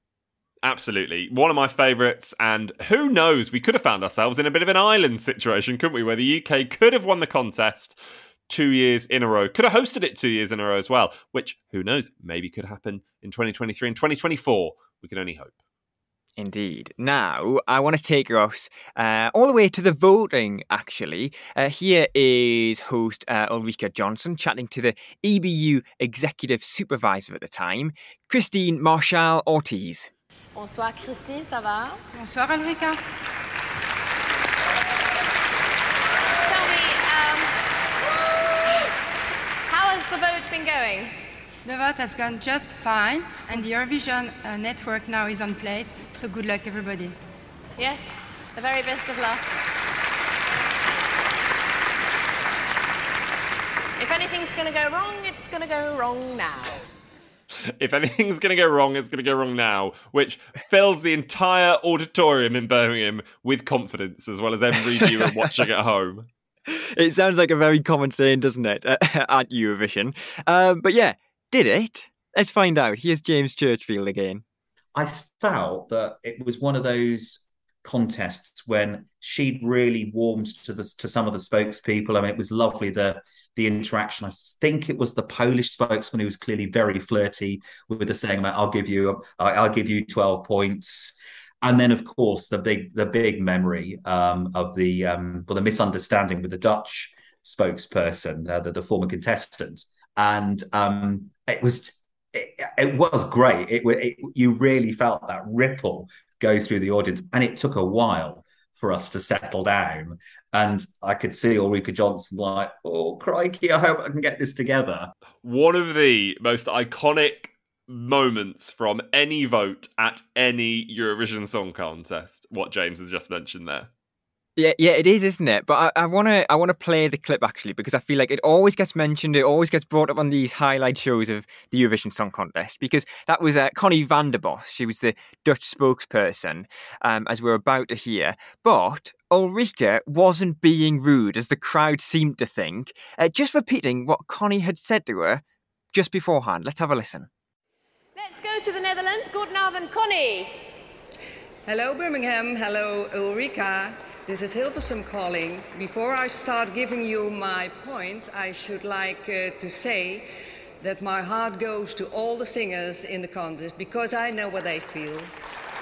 Absolutely. One of my favourites, and who knows, we could have found ourselves in a bit of an island situation, couldn't we, where the UK could have won the contest two years in a row. Could have hosted it two years in a row as well, which who knows, maybe could happen in 2023 and 2024. We can only hope. Indeed. Now, I want to take us uh, all the way to the voting, actually. Uh, here is host uh, Ulrika Jonsson chatting to the EBU executive supervisor at the time, Christine Marchal-Ortiz. Bonsoir Christine, ça va? Bonsoir Ulrika. the vote been going? The vote has gone just fine, and the Eurovision uh, network now is on place, so good luck, everybody. Yes, the very best of luck. If anything's going to go wrong, it's going to go wrong now. if anything's going to go wrong, it's going to go wrong now, which fills the entire auditorium in Birmingham with confidence, as well as every viewer watching at home it sounds like a very common saying, doesn't it, at Eurovision? Um, but yeah, did it? Let's find out. Here's James Churchfield again. I felt that it was one of those contests when she'd really warmed to the to some of the spokespeople. I mean, it was lovely the the interaction. I think it was the Polish spokesman who was clearly very flirty with the saying about "I'll give you I'll give you twelve points." And then of course the big the big memory um, of the um, well the misunderstanding with the Dutch spokesperson, uh, the, the former contestant, and um, it was it, it, was great. It, it you really felt that ripple go through the audience, and it took a while for us to settle down. And I could see Ulrika Jonsson like, oh crikey, I hope I can get this together. One of the most iconic moments from any vote at any Eurovision Song Contest. What James has just mentioned there. Yeah, yeah, it is, isn't it? But I want to, I want to play the clip actually because I feel like it always gets mentioned. It always gets brought up on these highlight shows of the Eurovision Song Contest because that was uh, Connie van der Bos. She was the Dutch spokesperson, um, as we're about to hear. But Ulrika wasn't being rude, as the crowd seemed to think. Uh, just repeating what Connie had said to her just beforehand. Let's have a listen. Let's go to the Netherlands. Goedenavond, Connie. Hello, Birmingham. Hello, Ulrika. This is Hilversum calling. Before I start giving you my points, I should like uh, to say that my heart goes to all the singers in the contest because I know what they feel.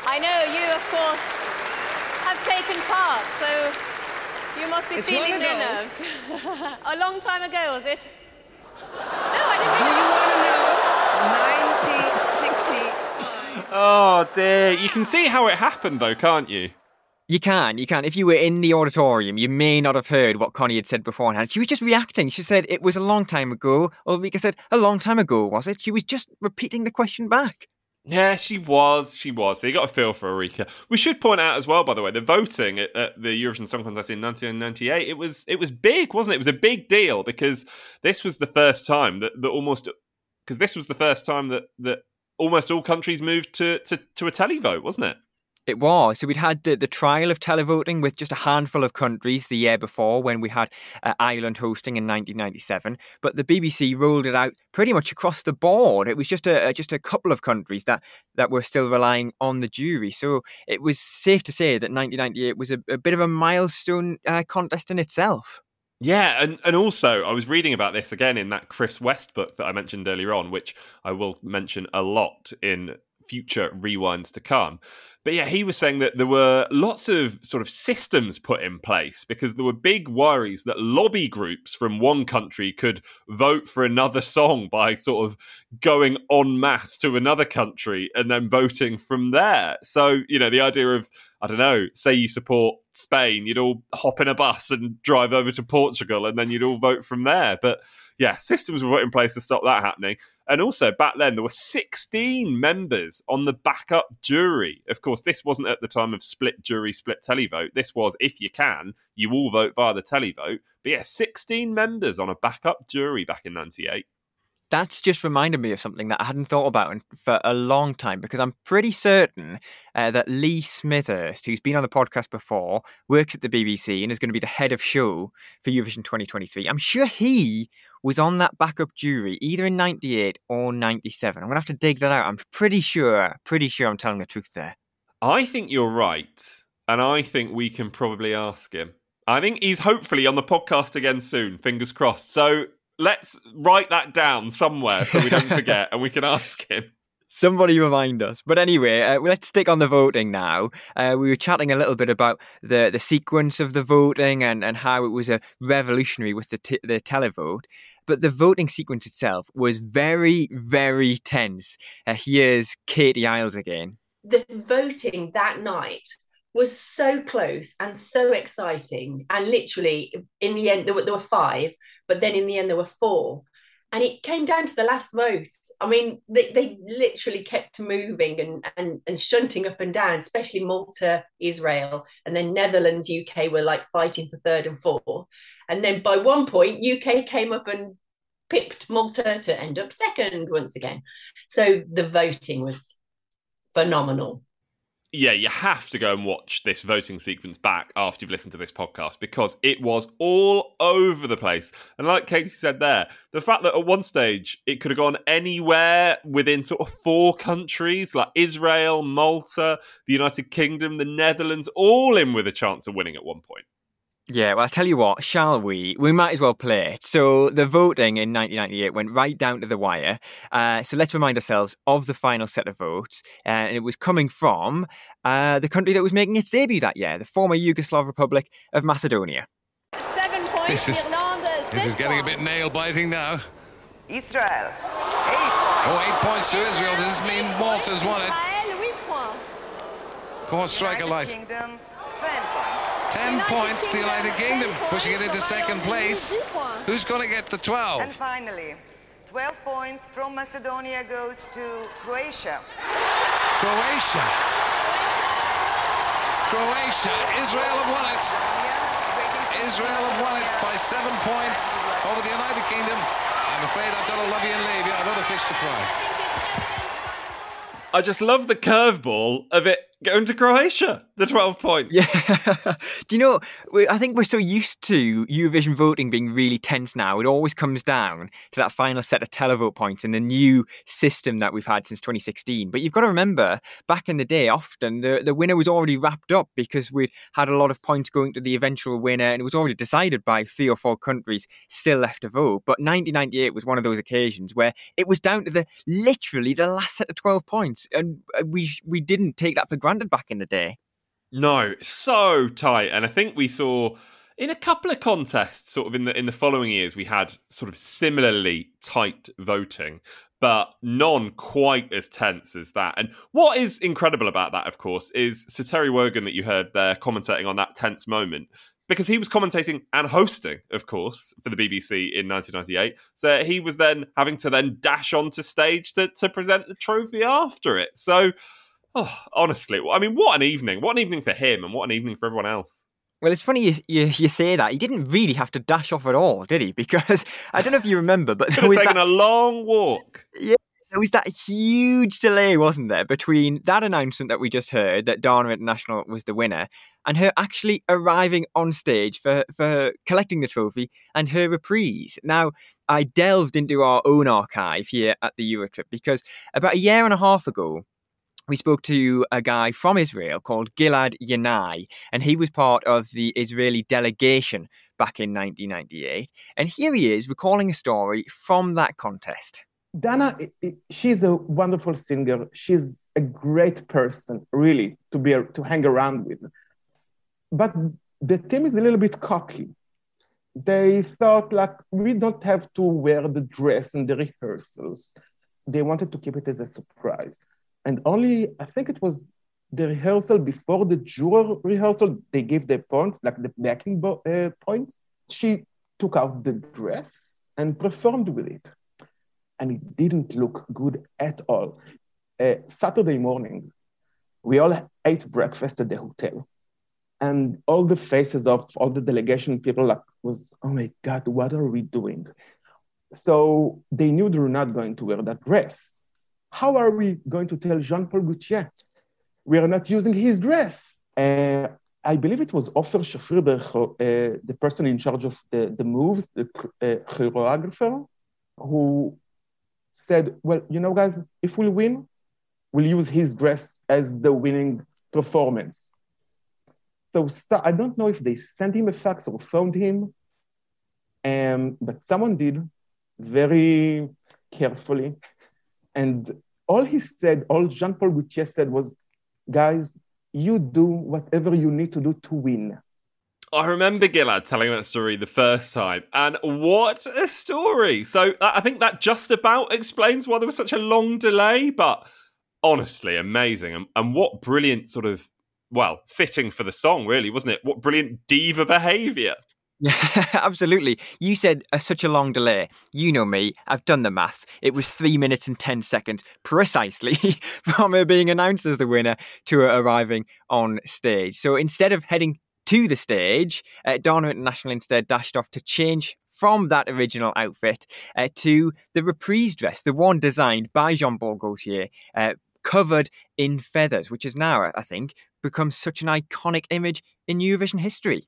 I know you, of course, have taken part, so you must be it's feeling their nerves. A long time ago, was it? No, I didn't. Do you want to know? 1960. Oh dear! You can see how it happened, though, can't you? You can, you can. If you were in the auditorium, you may not have heard what Connie had said beforehand. She was just reacting. She said it was a long time ago. Ulrika said, a long time ago, was it? She was just repeating the question back. Yeah, she was. She was. So you got a feel for Ulrika. We should point out as well, by the way, the voting at, at, the Eurovision Song Contest in 1998. It was it was big, wasn't it? It was a big deal because this was the first time that, that almost because this was the first time that that almost all countries moved to to, to a televote, wasn't it? It was. So we'd had the, the trial of televoting with just a handful of countries the year before when we had uh, Ireland hosting in 1997. But the BBC rolled it out pretty much across the board. It was just a, just a couple of countries that, that were still relying on the jury. So it was safe to say that 1998 was a, a bit of a milestone uh, contest in itself. Yeah, and, and also I was reading about this again in that Chris West book that I mentioned earlier on, which I will mention a lot in future rewinds to come. But yeah, he was saying that there were lots of sort of systems put in place because there were big worries that lobby groups from one country could vote for another song by sort of going en masse to another country and then voting from there. So, you know, the idea of, I don't know, say you support Spain, you'd all hop in a bus and drive over to Portugal and then you'd all vote from there. But yeah, systems were put in place to stop that happening. And also back then there were 16 members on the backup jury. Of course, this wasn't at the time of split jury, split televote. This was if you can, you all vote via the televote. But yeah, 16 members on a backup jury back in 98 that's just reminded me of something that I hadn't thought about for a long time because I'm pretty certain uh, that Lee Smithurst, who's been on the podcast before, works at the BBC and is going to be the head of show for Eurovision 2023. I'm sure he was on that backup jury either in 98 or 97. I'm going to have to dig that out. I'm pretty sure, pretty sure I'm telling the truth there. I think you're right. And I think we can probably ask him. I think he's hopefully on the podcast again soon, fingers crossed. So let's write that down somewhere so we don't forget and we can ask him. Somebody remind us. But anyway, uh, let's stick on the voting now. Uh, we were chatting a little bit about the, the sequence of the voting and, and how it was a revolutionary with the, t- the televote. But the voting sequence itself was very, very tense. Uh, here's Katie Iles again. The voting that night was so close and so exciting. And literally, in the end, there were, there were five, but then in the end, there were four. And it came down to the last vote. I mean, they, they literally kept moving and, and, and shunting up and down, especially Malta, Israel, and then Netherlands, UK were like fighting for third and fourth. And then by one point, UK came up and pipped Malta to end up second once again. So the voting was phenomenal yeah, you have to go and watch this voting sequence back after you've listened to this podcast because it was all over the place. And like Katie said there, the fact that at one stage it could have gone anywhere within sort of four countries like Israel, Malta, the United Kingdom, the Netherlands, all in with a chance of winning at one point. Yeah, well, I'll tell you what, shall we? We might as well play it. So, the voting in 1998 went right down to the wire. Uh, so, let's remind ourselves of the final set of votes. Uh, and it was coming from uh, the country that was making its debut that year, the former Yugoslav Republic of Macedonia. Seven points, this is, this is getting a bit nail biting now. Israel, eight points. Oh, eight points to Israel. Does this mean Malta's won it? Come on, strike a light. Kingdom, 10 points. 10 points, to the United Kingdom, pushing it into second place. Who's going to get the 12? And finally, 12 points from Macedonia goes to Croatia. Croatia. Croatia. Israel have won it. Israel have won it by seven points over the United Kingdom. I'm afraid I've got to love you and leave you. I've got a fish to fry. I just love the curveball of it going to Croatia, the 12 points. Yeah. Do you know, I think we're so used to Eurovision voting being really tense now. It always comes down to that final set of televote points in the new system that we've had since 2016. But you've got to remember, back in the day, often the, the winner was already wrapped up because we had a lot of points going to the eventual winner and it was already decided by three or four countries still left to vote. But 1998 was one of those occasions where it was down to the literally the last set of 12 points and uh, we we didn't take that for granted back in the day. No, so tight, and I think we saw in a couple of contests, sort of in the in the following years, we had sort of similarly tight voting, but none quite as tense as that. And what is incredible about that, of course, is Sir Terry Wogan that you heard there commentating on that tense moment because he was commentating and hosting, of course, for the BBC in 1998. So he was then having to then dash onto stage to, to present the trophy after it. So, oh, honestly, I mean, what an evening! What an evening for him, and what an evening for everyone else. Well, it's funny you, you, you, say that. He didn't really have to dash off at all, did he? Because I don't know if you remember, but there was taken that... a long walk. Yeah, there was that huge delay, wasn't there, between that announcement that we just heard that Dana International was the winner and her actually arriving on stage for, for collecting the trophy and her reprise. Now, I delved into our own archive here at the Eurotrip because about a year and a half ago, we spoke to a guy from Israel called Gilad Yanai, and he was part of the Israeli delegation back in 1998. And here he is recalling a story from that contest. Dana, she's a wonderful singer. She's a great person, really, to be to hang around with. But the team is a little bit cocky. They thought like we don't have to wear the dress in the rehearsals. They wanted to keep it as a surprise. And only I think it was the rehearsal before the juror rehearsal, they gave the points, like the backing uh, points. She took out the dress and performed with it and it didn't look good at all. Uh, Saturday morning, we all ate breakfast at the hotel, and all the faces of all the delegation people like was, oh my god, what are we doing? So they knew they were not going to wear that dress. How are we going to tell Jean-Paul Gaultier we are not using his dress? Uh, I believe it was Ofer Shafir, the, uh, the person in charge of the, the moves, the uh, choreographer, who said, well, you know, guys, if we win, we'll use his dress as the winning performance. So, so I don't know if they sent him a fax or phoned him, um, but someone did very carefully. And all he said, all Jean Paul Gaultier said was, guys, you do whatever you need to do to win. I remember Gilad telling that story the first time, and what a story! So I think that just about explains why there was such a long delay, but honestly, amazing. And, and what brilliant sort of, well, fitting for the song, really, wasn't it? What brilliant diva behaviour. Yeah, absolutely. You said uh, such a long delay. You know me. I've done the maths. It was three minutes and 10 seconds precisely from her being announced as the winner to her arriving on stage. So instead of heading to the stage, uh, Dana International instead dashed off to change from that original outfit uh, to the reprise dress, the one designed by Jean Paul Gaultier, uh, covered in feathers, which has now, I think, become such an iconic image in Eurovision history.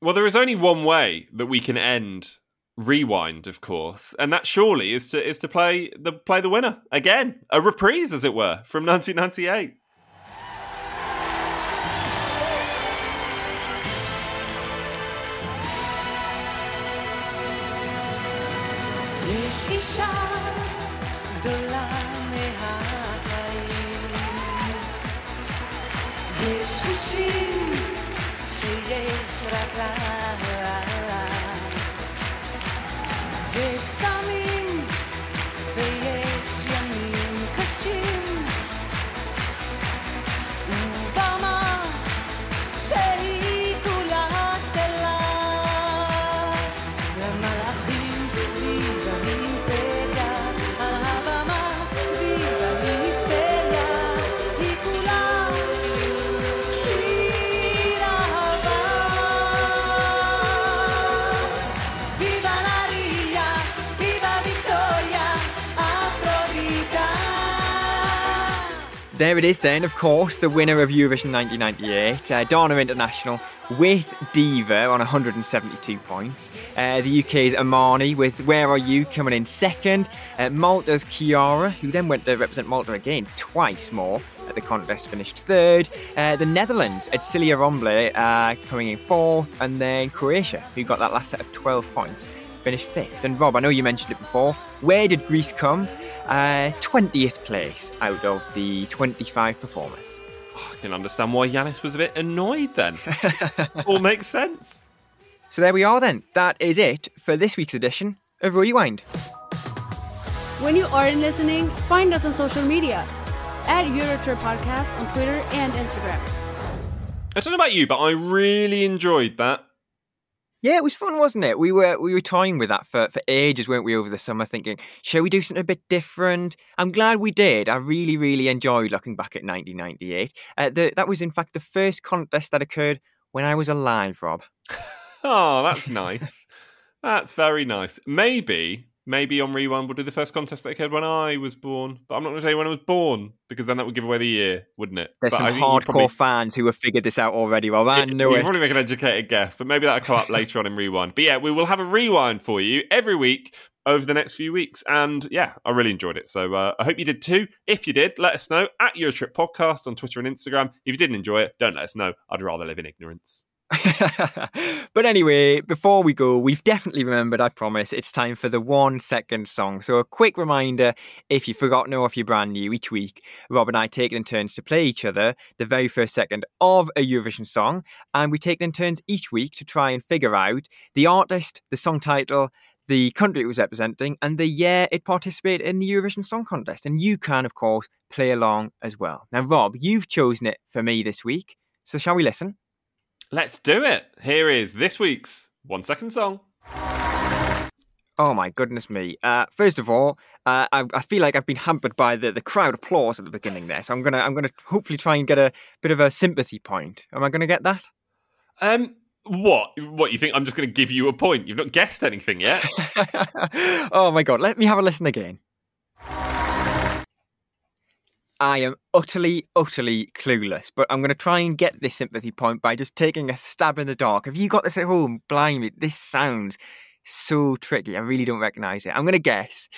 Well, there is only one way that we can end rewind, of course, and that surely is to is to play the play the winner again, a reprise, as it were, from 1998 yes, ra, ra, ra, ra. Besame. There it is, then, of course, the winner of Eurovision 1998, uh, Dana International with Diva on 172 points. Uh, the UK's Imani with Where Are You coming in second. Uh, Malta's Chiara, who then went to represent Malta again twice more at the contest, finished third. Uh, the Netherlands, Edsilia Rombley, uh, coming in fourth. And then Croatia, who got that last set of 12 points, finished fifth. And Rob, I know you mentioned it before. Where did Greece come? Uh, 20th place out of the 25 performers. I can understand why Yanis was a bit annoyed then. All makes sense. So there we are then. That is it for this week's edition of Rewind. When you aren't listening, find us on social media at Eurotrip Podcast on Twitter and Instagram. I don't know about you, but I really enjoyed that. Yeah, it was fun, wasn't it? We were we were toying with that for, for ages, weren't we, over the summer, thinking, shall we do something a bit different? I'm glad we did. I really, really enjoyed looking back at 1998. Uh, the, that was, in fact, the first contest that occurred when I was alive, Rob. Oh, that's nice. that's very nice. Maybe, maybe on Rewind we'll do the first contest that occurred when I was born. But I'm not going to tell you when I was born because then that would give away the year, wouldn't it? There's but some hardcore probably- fans who have figured this out already. Well, I know you it. probably make an educated guess, but maybe that'll come up later on in Rewind. But yeah, we will have a rewind for you every week over the next few weeks. And yeah, I really enjoyed it. So uh, I hope you did too. If you did, let us know at Eurotrip Podcast on Twitter and Instagram. If you didn't enjoy it, don't let us know. I'd rather live in ignorance. But anyway, before we go, we've definitely remembered, I promise, it's time for the one second song. So, a quick reminder if you've forgotten or if you're brand new, each week, Rob and I take it in turns to play each other the very first second of a Eurovision song. And we take it in turns each week to try and figure out the artist, the song title, the country it was representing, and the year it participated in the Eurovision Song Contest. And you can, of course, play along as well. Now, Rob, you've chosen it for me this week. So, shall we listen? Let's do it. Here is this week's one second song. Oh my goodness me! Uh, first of all, uh, I, I feel like I've been hampered by the, the crowd applause at the beginning there, so I'm gonna I'm gonna hopefully try and get a bit of a sympathy point. Am I gonna get that? Um, what? What you think? I'm just going to give you a point? You've not guessed anything yet. oh my god! Let me have a listen again. I am utterly, utterly clueless, but I'm going to try and get this sympathy point by just taking a stab in the dark. Have you got this at home? Blimey, this sounds so tricky. I really don't recognise it. I'm going to guess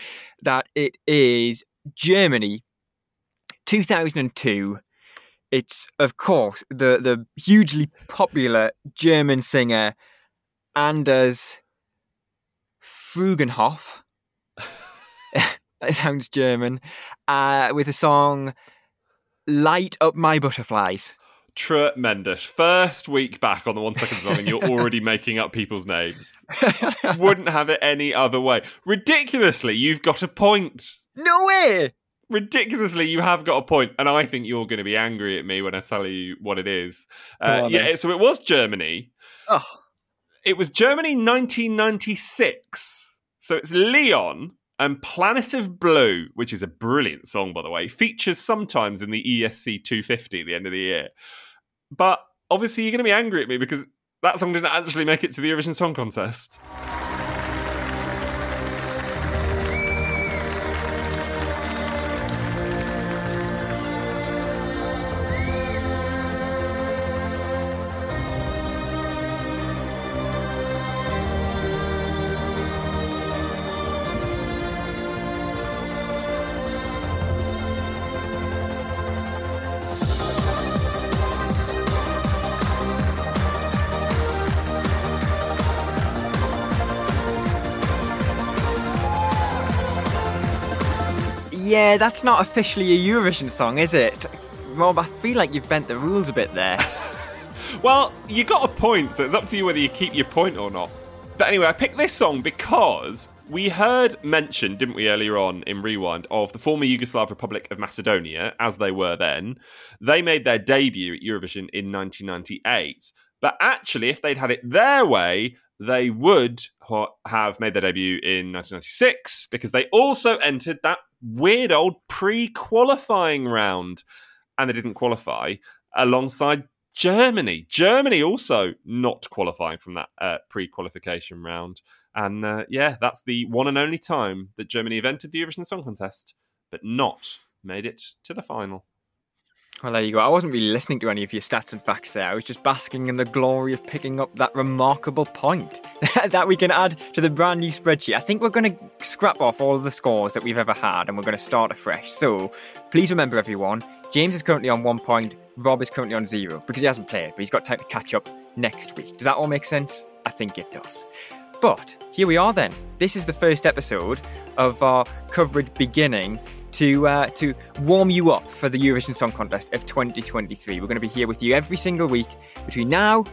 that it is Germany, 2002. It's, of course, the, the hugely popular German singer Anders Frugenhoff. that sounds German. Uh, with the song Light Up My Butterflies. Tremendous. First week back on the one second song, and you're already making up people's names. Wouldn't have it any other way. Ridiculously, you've got a point. No way! Ridiculously, you have got a point, and I think you're going to be angry at me when I tell you what it is. Uh, on yeah, then. so it was Germany. Oh. It was Germany 1996. So it's Leon and Planet of Blue, which is a brilliant song, by the way, features sometimes in the ESC 250 at the end of the year. But obviously, you're going to be angry at me because that song didn't actually make it to the Eurovision Song Contest. Yeah, that's not officially a Eurovision song, is it? Rob, I feel like you've bent the rules a bit there. Well, you got a point, so it's up to you whether you keep your point or not. But anyway, I picked this song because we heard mention, didn't we, earlier on in Rewind, of the former Yugoslav Republic of Macedonia, as they were then. They made their debut at Eurovision in 1998. But actually, if they'd had it their way, they would ha- have made their debut in 1996 because they also entered that weird old pre qualifying round and they didn't qualify alongside Germany. Germany also not qualifying from that uh, pre qualification round. And uh, yeah, that's the one and only time that Germany have entered the Eurovision Song Contest, but not made it to the final. Well, there you go. I wasn't really listening to any of your stats and facts there. I was just basking in the glory of picking up that remarkable point that we can add to the brand new spreadsheet. I think we're going to scrap off all of the scores that we've ever had and we're going to start afresh. So please remember, everyone, James is currently on one point, Rob is currently on zero because he hasn't played, but he's got time to catch up next week. Does that all make sense? I think it does. But here we are then. This is the first episode of our coverage beginning to uh, to warm you up for the Eurovision Song Contest of 2023. We're going to be here with you every single week between now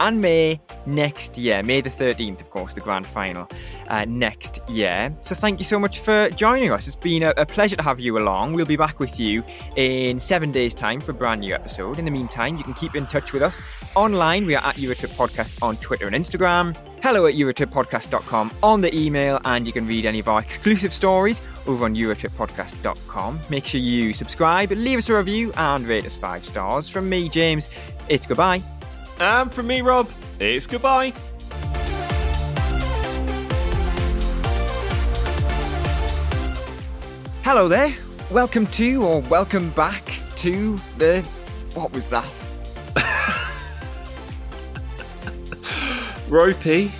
and May next year. May the 13th, of course, the grand final uh, next year. So thank you so much for joining us. It's been a, a pleasure to have you along. We'll be back with you in seven days' time for a brand new episode. In the meantime, you can keep in touch with us online. We are at Eurotrip Podcast on Twitter and Instagram. Hello at EurotripPodcast.com on the email, and you can read any of our exclusive stories over on EurotripPodcast.com. Make sure you subscribe, leave us a review, and rate us five stars. From me, James, it's goodbye. And from me, Rob, it's goodbye. Hello there. Welcome to or welcome back to the. What was that? Ropey,